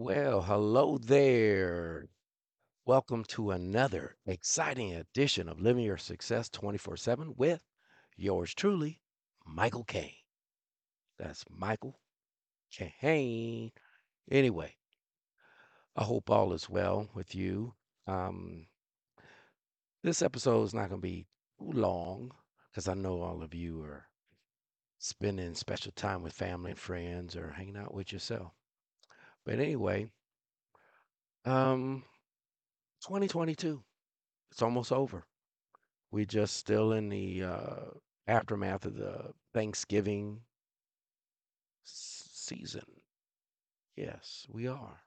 Well, hello there. Welcome to another exciting edition of Living Your Success 24 7 with yours truly, Michael Kane. That's Michael Kane. Anyway, I hope all is well with you. Um, this episode is not going to be too long because I know all of you are spending special time with family and friends or hanging out with yourself. But anyway, um, 2022, it's almost over. We're just still in the uh, aftermath of the Thanksgiving s- season. Yes, we are.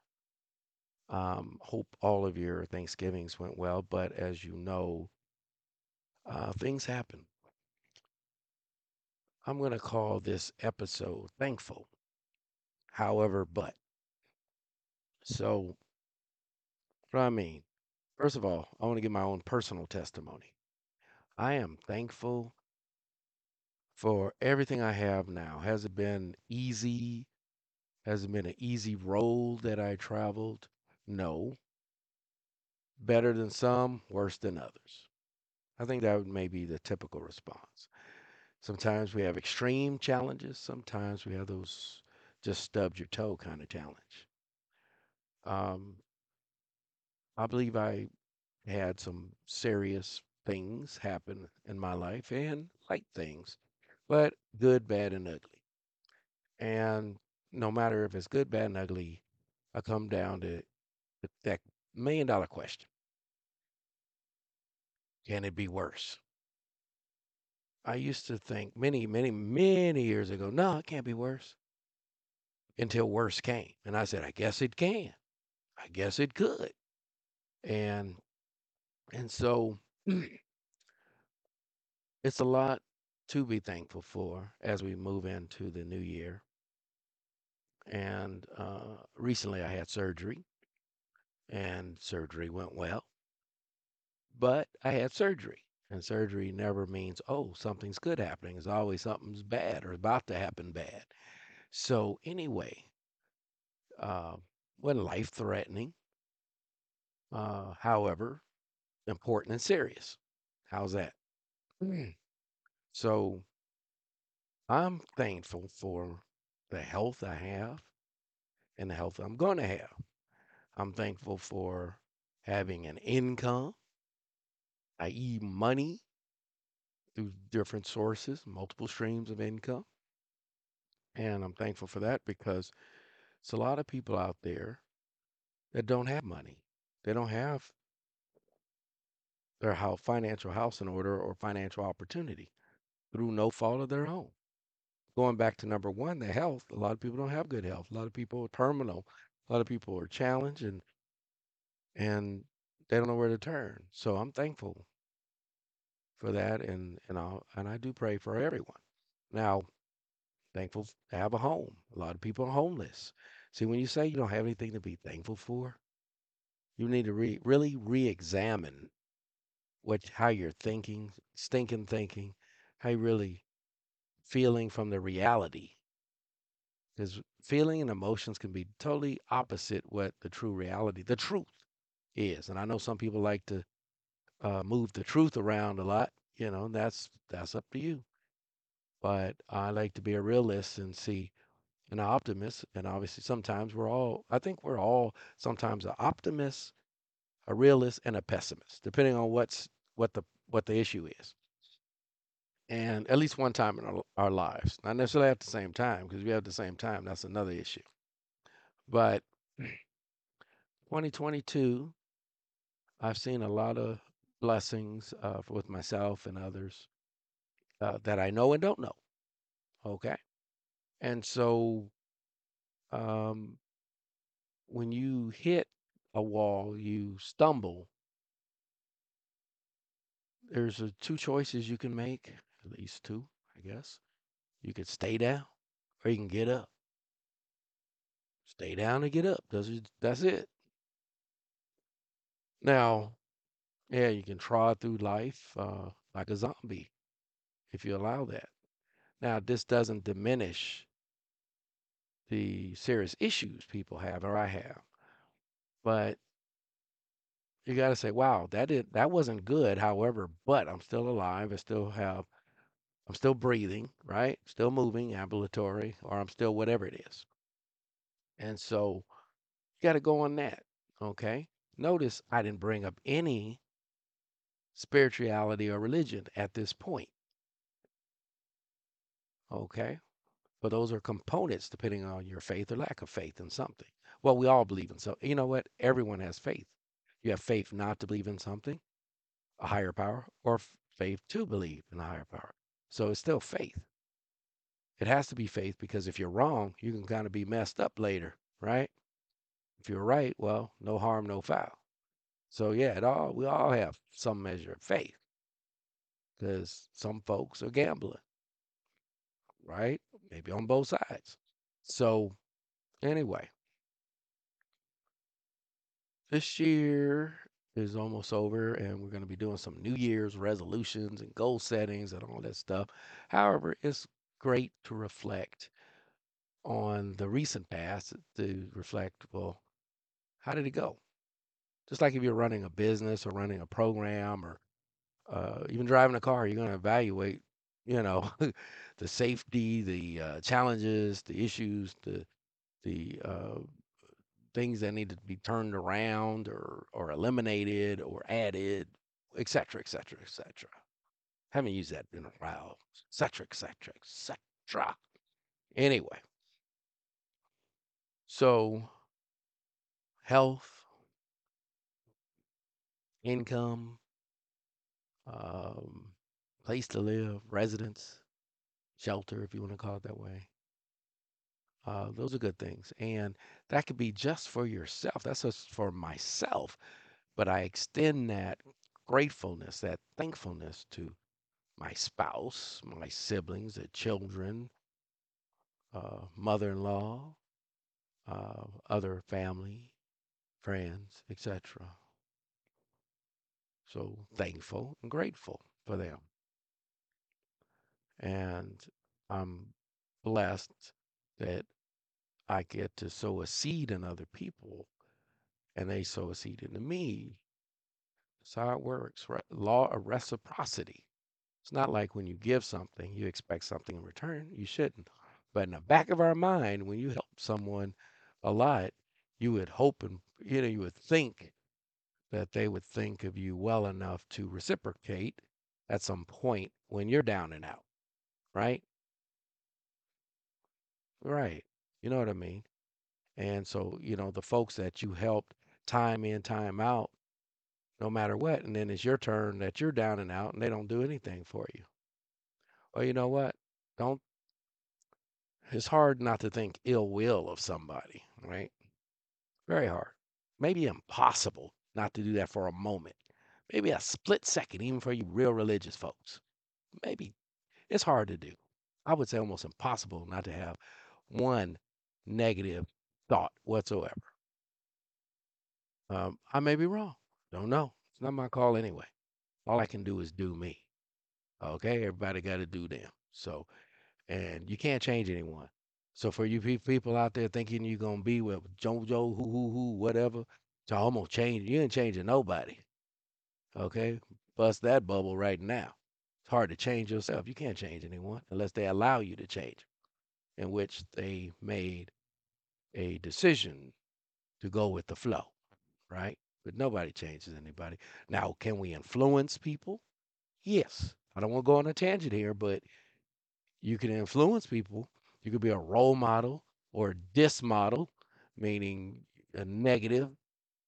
Um, hope all of your Thanksgivings went well, but as you know, uh, things happen. I'm going to call this episode Thankful, however, but. So, what I mean, first of all, I want to give my own personal testimony. I am thankful for everything I have now. Has it been easy? Has it been an easy road that I traveled? No. Better than some, worse than others. I think that may be the typical response. Sometimes we have extreme challenges. Sometimes we have those just stubbed your toe kind of challenge. Um, I believe I had some serious things happen in my life and light things, but good, bad, and ugly. And no matter if it's good, bad, and ugly, I come down to that million dollar question Can it be worse? I used to think many, many, many years ago, no, it can't be worse until worse came. And I said, I guess it can. I guess it could. And and so it's a lot to be thankful for as we move into the new year. And uh, recently I had surgery, and surgery went well, but I had surgery. And surgery never means, oh, something's good happening. It's always something's bad or about to happen bad. So, anyway, uh, wasn't life threatening. Uh, however, important and serious. How's that? Mm. So, I'm thankful for the health I have and the health I'm going to have. I'm thankful for having an income, i.e., money through different sources, multiple streams of income. And I'm thankful for that because it's a lot of people out there that don't have money. They don't have their house, financial house in order or financial opportunity through no fault of their own. Going back to number one, the health. A lot of people don't have good health. A lot of people are terminal. A lot of people are challenged and and they don't know where to turn. So I'm thankful for that and and I and I do pray for everyone. Now, thankful to have a home. A lot of people are homeless. See, when you say you don't have anything to be thankful for, you need to re, really re-examine what how you're thinking, stinking thinking, how you really feeling from the reality. Because feeling and emotions can be totally opposite what the true reality, the truth is. And I know some people like to uh, move the truth around a lot, you know, that's that's up to you. But I like to be a realist and see an optimist. And obviously, sometimes we're all, I think we're all sometimes an optimist, a realist, and a pessimist, depending on what's what the what the issue is. And at least one time in our, our lives, not necessarily at the same time, because we have the same time, that's another issue. But 2022, I've seen a lot of blessings uh, with myself and others uh, that I know and don't know. Okay. And so um, when you hit a wall, you stumble, there's two choices you can make, at least two, I guess. You could stay down or you can get up. Stay down and get up. That's, that's it. Now, yeah, you can trod through life uh, like a zombie if you allow that. Now, this doesn't diminish the serious issues people have or I have. But you got to say, wow, that that wasn't good. However, but I'm still alive. I still have, I'm still breathing, right? Still moving, ambulatory, or I'm still whatever it is. And so you got to go on that. Okay. Notice I didn't bring up any spirituality or religion at this point. Okay. But those are components depending on your faith or lack of faith in something. Well, we all believe in so. You know what? Everyone has faith. You have faith not to believe in something, a higher power, or faith to believe in a higher power. So it's still faith. It has to be faith because if you're wrong, you can kind of be messed up later, right? If you're right, well, no harm, no foul. So yeah, it all we all have some measure of faith because some folks are gambling, right? Maybe on both sides. So anyway, this year is almost over and we're going to be doing some New Year's resolutions and goal settings and all that stuff. However, it's great to reflect on the recent past to reflect, well, how did it go? Just like if you're running a business or running a program or uh, even driving a car, you're going to evaluate, you know, the safety, the uh, challenges, the issues, the the uh, things that need to be turned around or or eliminated or added, et cetera, et cetera, et cetera. Haven't used that in a while, et cetera, et cetera, et cetera. Anyway, so health, income, um, place to live, residence, shelter, if you want to call it that way. Uh, those are good things. And that could be just for yourself. That's just for myself. But I extend that gratefulness, that thankfulness to my spouse, my siblings, the children, uh, mother in law, uh, other family, friends, etc. So thankful and grateful for them. And I'm blessed that I get to sow a seed in other people and they sow a seed into me. That's how it works. Right? Law of reciprocity. It's not like when you give something, you expect something in return. You shouldn't. But in the back of our mind, when you help someone a lot, you would hope and you know you would think that they would think of you well enough to reciprocate at some point when you're down and out, right? Right. You know what I mean? And so, you know, the folks that you helped time in, time out, no matter what, and then it's your turn that you're down and out and they don't do anything for you. Well, you know what? Don't, it's hard not to think ill will of somebody, right? Very hard. Maybe impossible not to do that for a moment. Maybe a split second, even for you real religious folks. Maybe it's hard to do. I would say almost impossible not to have one negative thought whatsoever. Um, I may be wrong. Don't know. It's not my call anyway. All I can do is do me. Okay, everybody got to do them. So, and you can't change anyone. So for you people out there thinking you're gonna be with JoJo, who, who, who, whatever, I'm gonna change. You ain't changing nobody. Okay, bust that bubble right now. Hard to change yourself. You can't change anyone unless they allow you to change in which they made a decision to go with the flow, right? But nobody changes anybody. Now, can we influence people? Yes. I don't want to go on a tangent here, but you can influence people. You could be a role model or a dis model, meaning a negative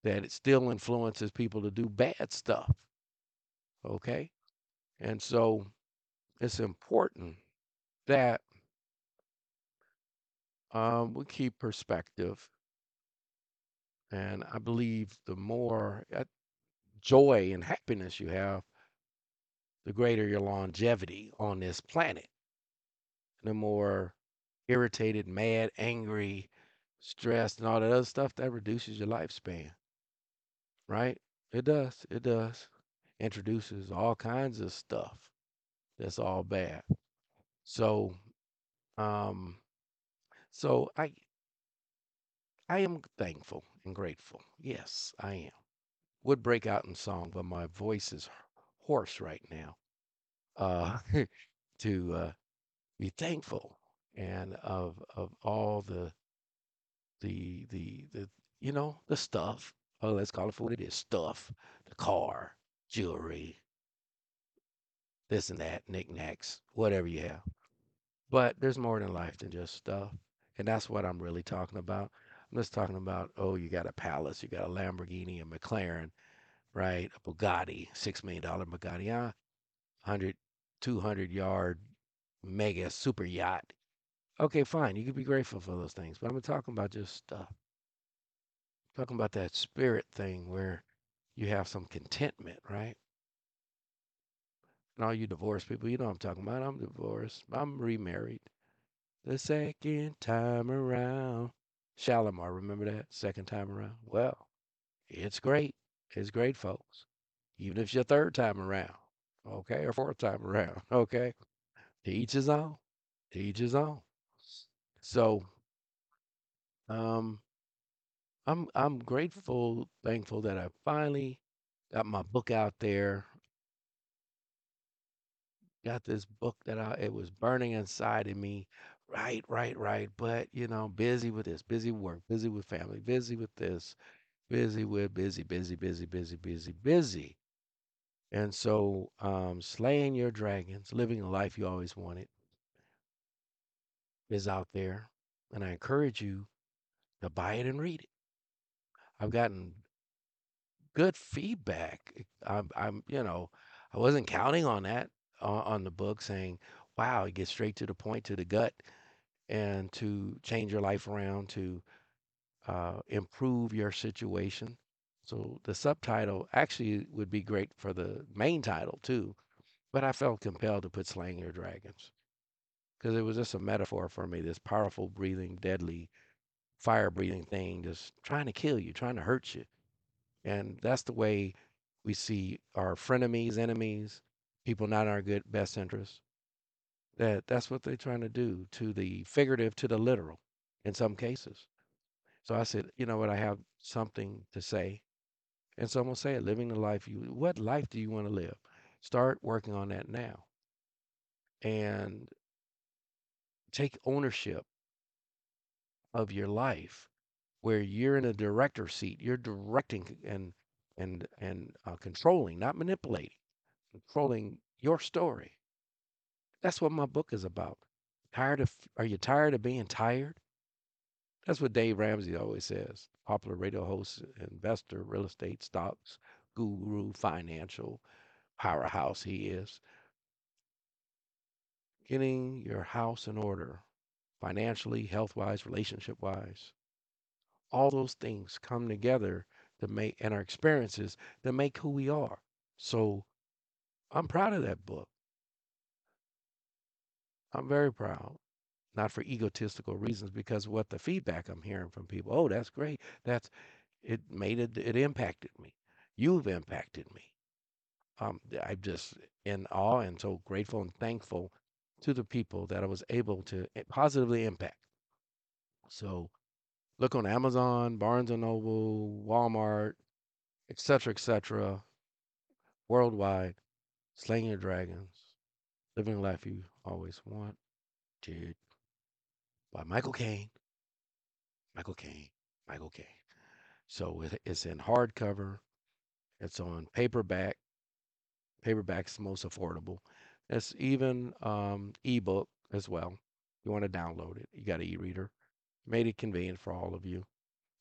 that it still influences people to do bad stuff. Okay? And so it's important that um, we keep perspective. And I believe the more uh, joy and happiness you have, the greater your longevity on this planet. The more irritated, mad, angry, stressed, and all that other stuff, that reduces your lifespan. Right? It does. It does. Introduces all kinds of stuff that's all bad. So, um, so I I am thankful and grateful. Yes, I am. Would break out in song, but my voice is hoarse right now. Uh, to uh, be thankful and of of all the the the the you know the stuff. Oh, let's call it for what it is: stuff, the car, jewelry, this and that, knickknacks, whatever you have. But there's more than life than just stuff, and that's what I'm really talking about. I'm just talking about oh, you got a palace, you got a Lamborghini, a McLaren, right? A Bugatti, six million dollar Bugatti, uh, 100, 200 yard mega super yacht. Okay, fine. You can be grateful for those things, but I'm talking about just stuff. Talking about that spirit thing where you have some contentment, right? And all you divorced people, you know what I'm talking about. I'm divorced. I'm remarried. The second time around. Shalamar, remember that? Second time around? Well, it's great. It's great, folks. Even if it's your third time around, okay, or fourth time around, okay. To each his own. Each. So, um, I'm I'm grateful, thankful that I finally got my book out there. Got this book that I it was burning inside of me. Right, right, right. But you know, busy with this, busy work, busy with family, busy with this, busy with busy, busy, busy, busy, busy, busy. And so, um, slaying your dragons, living the life you always wanted, is out there, and I encourage you to buy it and read it. I've gotten good feedback. I'm, I'm, you know, I wasn't counting on that on, on the book saying, wow, it gets straight to the point, to the gut, and to change your life around, to uh, improve your situation. So the subtitle actually would be great for the main title too, but I felt compelled to put Slaying Your Dragons because it was just a metaphor for me, this powerful, breathing, deadly, fire breathing thing just trying to kill you, trying to hurt you. And that's the way we see our frenemies, enemies, people not in our good best interest. That that's what they're trying to do to the figurative, to the literal, in some cases. So I said, you know what, I have something to say. And so I'm gonna say it, living the life you what life do you want to live? Start working on that now. And take ownership of your life where you're in a director seat. You're directing and and and uh, controlling, not manipulating, controlling your story. That's what my book is about. Tired of? Are you tired of being tired? That's what Dave Ramsey always says. Popular radio host, investor, real estate, stocks, guru, financial powerhouse he is. Getting your house in order, financially, health wise, relationship wise. All those things come together to make, and our experiences that make who we are. So I'm proud of that book. I'm very proud. Not for egotistical reasons, because what the feedback I'm hearing from people, oh, that's great. That's it made it it impacted me. You've impacted me. Um, I'm just in awe and so grateful and thankful to the people that I was able to eh, positively impact. So look on Amazon, Barnes and Noble, Walmart, etc., etc., worldwide. Slaying your dragons, living the life you always want, dude. By Michael Caine. Michael Caine. Michael Caine. So it's in hardcover. It's on paperback. Paperback's most affordable. It's even um, ebook as well. You want to download it. You got an e-reader. Made it convenient for all of you.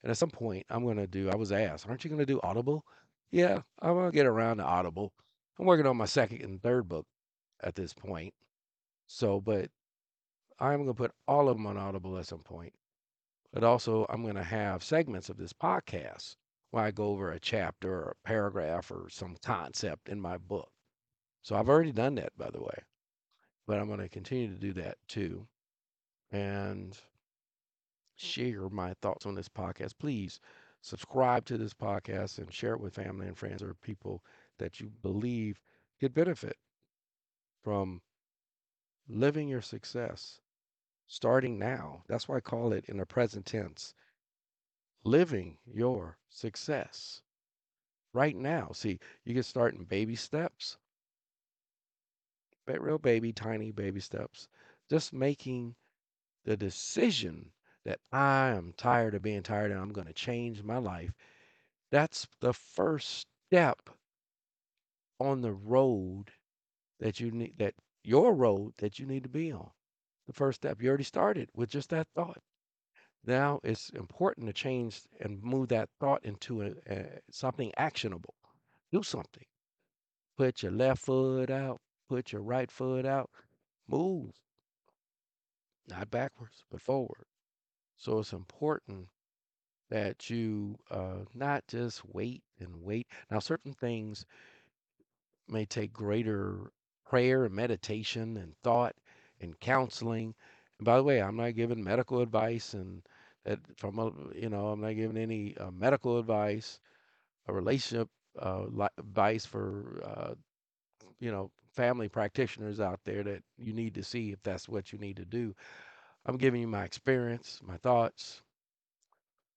And at some point, I'm going to do. I was asked, "Aren't you going to do Audible?" Yeah, I'm going to get around to Audible. I'm working on my second and third book at this point. So, but I'm going to put all of them on Audible at some point. But also, I'm going to have segments of this podcast where I go over a chapter or a paragraph or some concept in my book. So I've already done that, by the way, but I'm going to continue to do that too. And mm. share my thoughts on this podcast. Please subscribe to this podcast and share it with family and friends or people that you believe could benefit from living your success starting now. That's why I call it in the present tense. living your success right now. See, you can start in baby steps, real baby, tiny baby steps. Just making the decision that I am tired of being tired and I'm going to change my life. That's the first step on the road that you need, that your road that you need to be on. The first step. You already started with just that thought. Now it's important to change and move that thought into a, a, something actionable. Do something. Put your left foot out, put your right foot out, move. Not backwards, but forward. So it's important that you uh, not just wait and wait. Now, certain things may take greater prayer and meditation and thought and counseling. And by the way, I'm not giving medical advice and that from a, you know, I'm not giving any uh, medical advice, a relationship uh, li- advice for uh, you know family practitioners out there that you need to see if that's what you need to do. I'm giving you my experience, my thoughts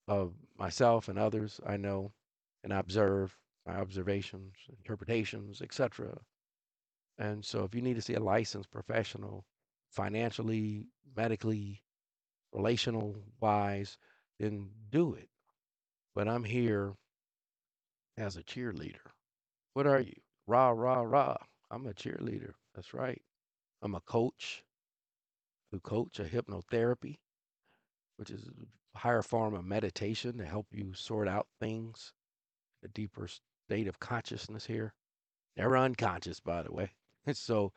of myself and others I know and observe, my observations, interpretations, etc. And so if you need to see a licensed professional, financially, medically, relational wise, then do it. But I'm here as a cheerleader. What are you? Rah, rah, rah. I'm a cheerleader. That's right. I'm a coach who coach a hypnotherapy, which is a higher form of meditation to help you sort out things, a deeper state of consciousness here. Never unconscious, by the way. And so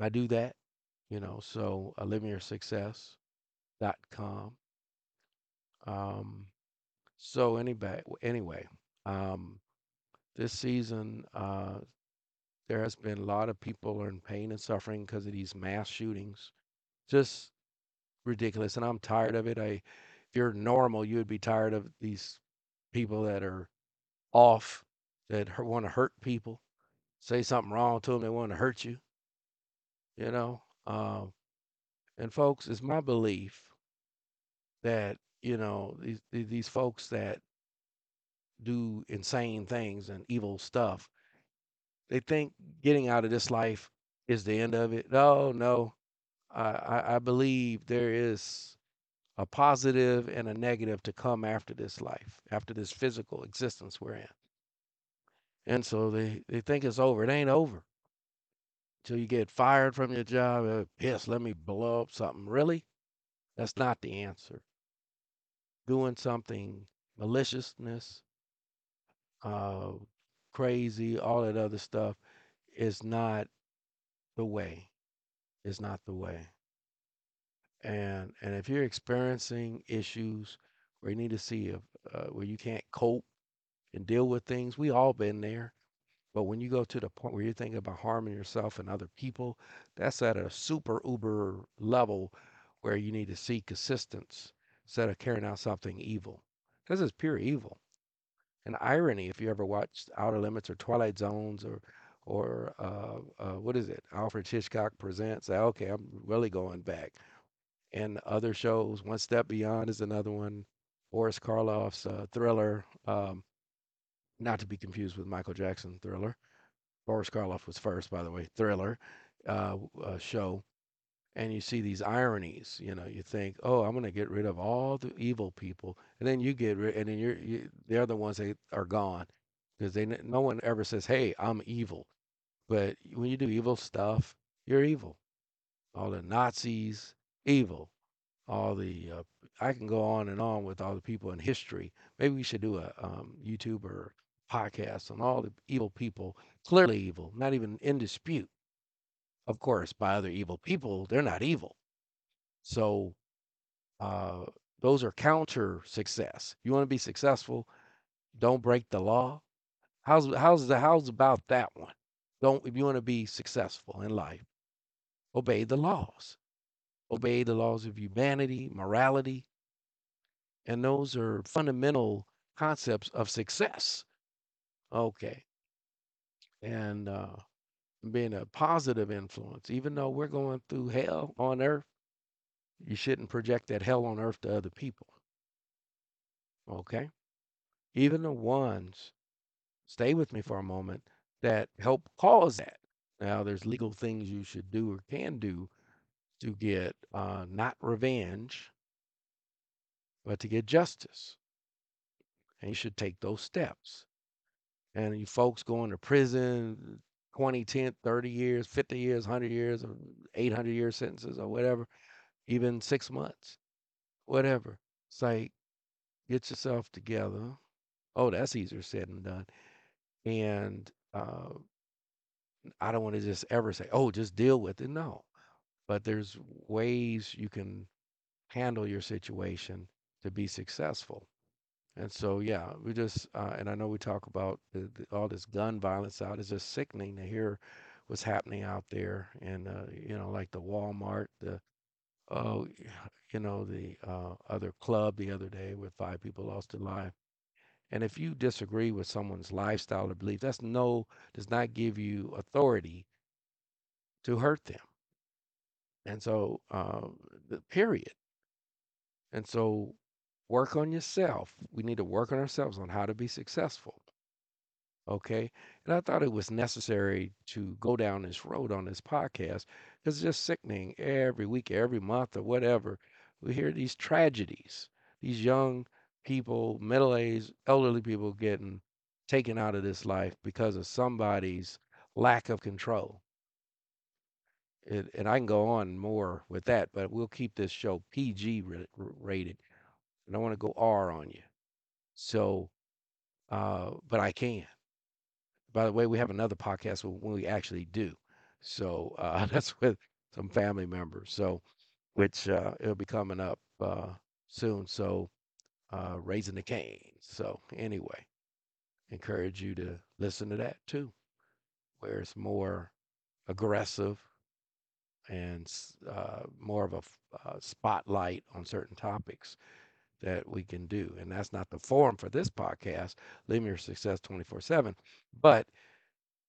I do that, you know, so uh, livingyoursuccess.com. Um, so anyway, anyway, um, this season, uh, there has been a lot of people are in pain and suffering because of these mass shootings. Just ridiculous, and I'm tired of it. I, if you're normal, you would be tired of these people that are off, that want to hurt people, say something wrong to them, they want to hurt you. You know, uh, and folks, it's my belief that you know these these folks that do insane things and evil stuff they think getting out of this life is the end of it. No, no. I, I, believe there is a positive and a negative to come after this life, after this physical existence we're in. And so they, they think it's over. It ain't over. Till you get fired from your job, uh, yes, let me blow up something. Really? That's not the answer. Doing something maliciousness, uh, crazy, all that other stuff is not the way. Is not the way. And and if you're experiencing issues where you need to see if uh, where you can't cope and deal with things, we all been there. But when you go to the point where you're thinking about harming yourself and other people, that's at a super uber level where you need to seek assistance instead of carrying out something evil. This is pure evil an irony if you ever watched Outer Limits or Twilight Zones or or uh, uh, what is it? Alfred Hitchcock presents. Okay, I'm really going back. And other shows, One Step Beyond is another one. Boris Karloff's uh, Thriller, um, not to be confused with Michael Jackson Thriller. Boris Karloff was first, by the way. Thriller uh, uh, show and you see these ironies you know you think oh i'm going to get rid of all the evil people and then you get rid and then you're you, they're the ones that are gone because they no one ever says hey i'm evil but when you do evil stuff you're evil. All the nazis evil. All the uh, i can go on and on with all the people in history. Maybe we should do a um, youtube or podcast on all the evil people. Clearly evil not even in dispute of course, by other evil people, they're not evil. So uh, those are counter success. You want to be successful, don't break the law. How's how's the how's about that one? Don't if you want to be successful in life, obey the laws. Obey the laws of humanity, morality, and those are fundamental concepts of success. Okay. And uh, being a positive influence. Even though we're going through hell on earth, you shouldn't project that hell on earth to other people. Okay. Even the ones, stay with me for a moment, that help cause that. Now, there's legal things you should do or can do to get uh, not revenge, but to get justice. And you should take those steps. And you folks going to prison 20, 10, 30 years, 50 years, 100 years, or 800 year sentences, or whatever, even six months, whatever. It's like, get yourself together. Oh, that's easier said than done. And uh, I don't want to just ever say, oh, just deal with it. No. But there's ways you can handle your situation to be successful. And so, yeah, we just, uh, and I know we talk about the, the, all this gun violence out. It's just sickening to hear what's happening out there. And, uh, you know, like the Walmart, the, oh, you know, the uh, other club the other day where five people lost their life. And if you disagree with someone's lifestyle or belief, that's no, does not give you authority to hurt them. And so, uh, the period. And so, work on yourself. We need to work on ourselves on how to be successful. Okay. And I thought it was necessary to go down this road on this podcast because it's just sickening every week, every month, or whatever. We hear these tragedies, these young people, middle aged, elderly people getting taken out of this life because of somebody's lack of control. It, and I can go on more with that, but we'll keep this show PG rated. I don't want to go R on you. So, uh, but I can. By the way, we have another podcast when we actually do. So uh, that's with some family members. So, which uh, it'll be coming up uh, soon. So, uh, raising the cane. So anyway, encourage you to listen to that too, where it's more aggressive and uh, more of a uh, spotlight on certain topics that we can do. And that's not the forum for this podcast, Living Your Success 24 7. But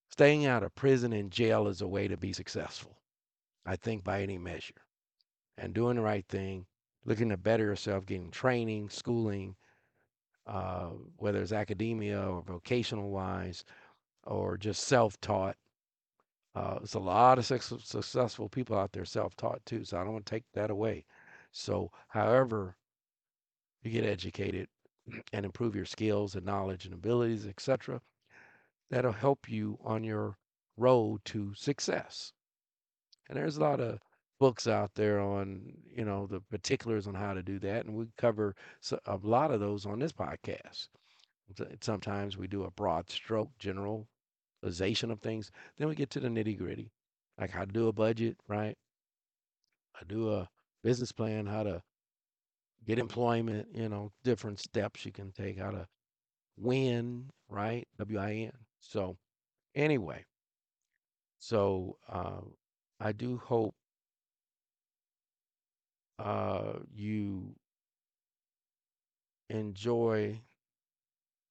staying out of prison and jail is a way to be successful, I think, by any measure. And doing the right thing looking to better yourself, getting training, schooling, uh, whether it's academia or vocational wise, or just self taught. Uh, there's a lot of successful people out there self taught too, so I don't want to take that away. So, however, you get educated and improve your skills and knowledge and abilities, etc., that'll help you on your road to success. And there's a lot of books out there on you know the particulars on how to do that and we cover a lot of those on this podcast sometimes we do a broad stroke generalization of things then we get to the nitty gritty like how to do a budget right I do a business plan how to get employment you know different steps you can take how to win right w-i-n so anyway so uh, i do hope uh, you enjoy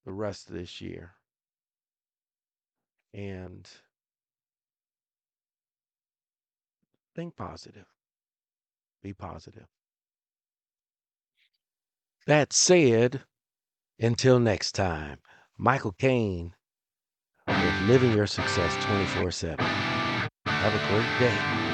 the rest of this year and think positive. Be positive. That said, until next time, Michael Kane with Living Your Success 24 7. Have a great day.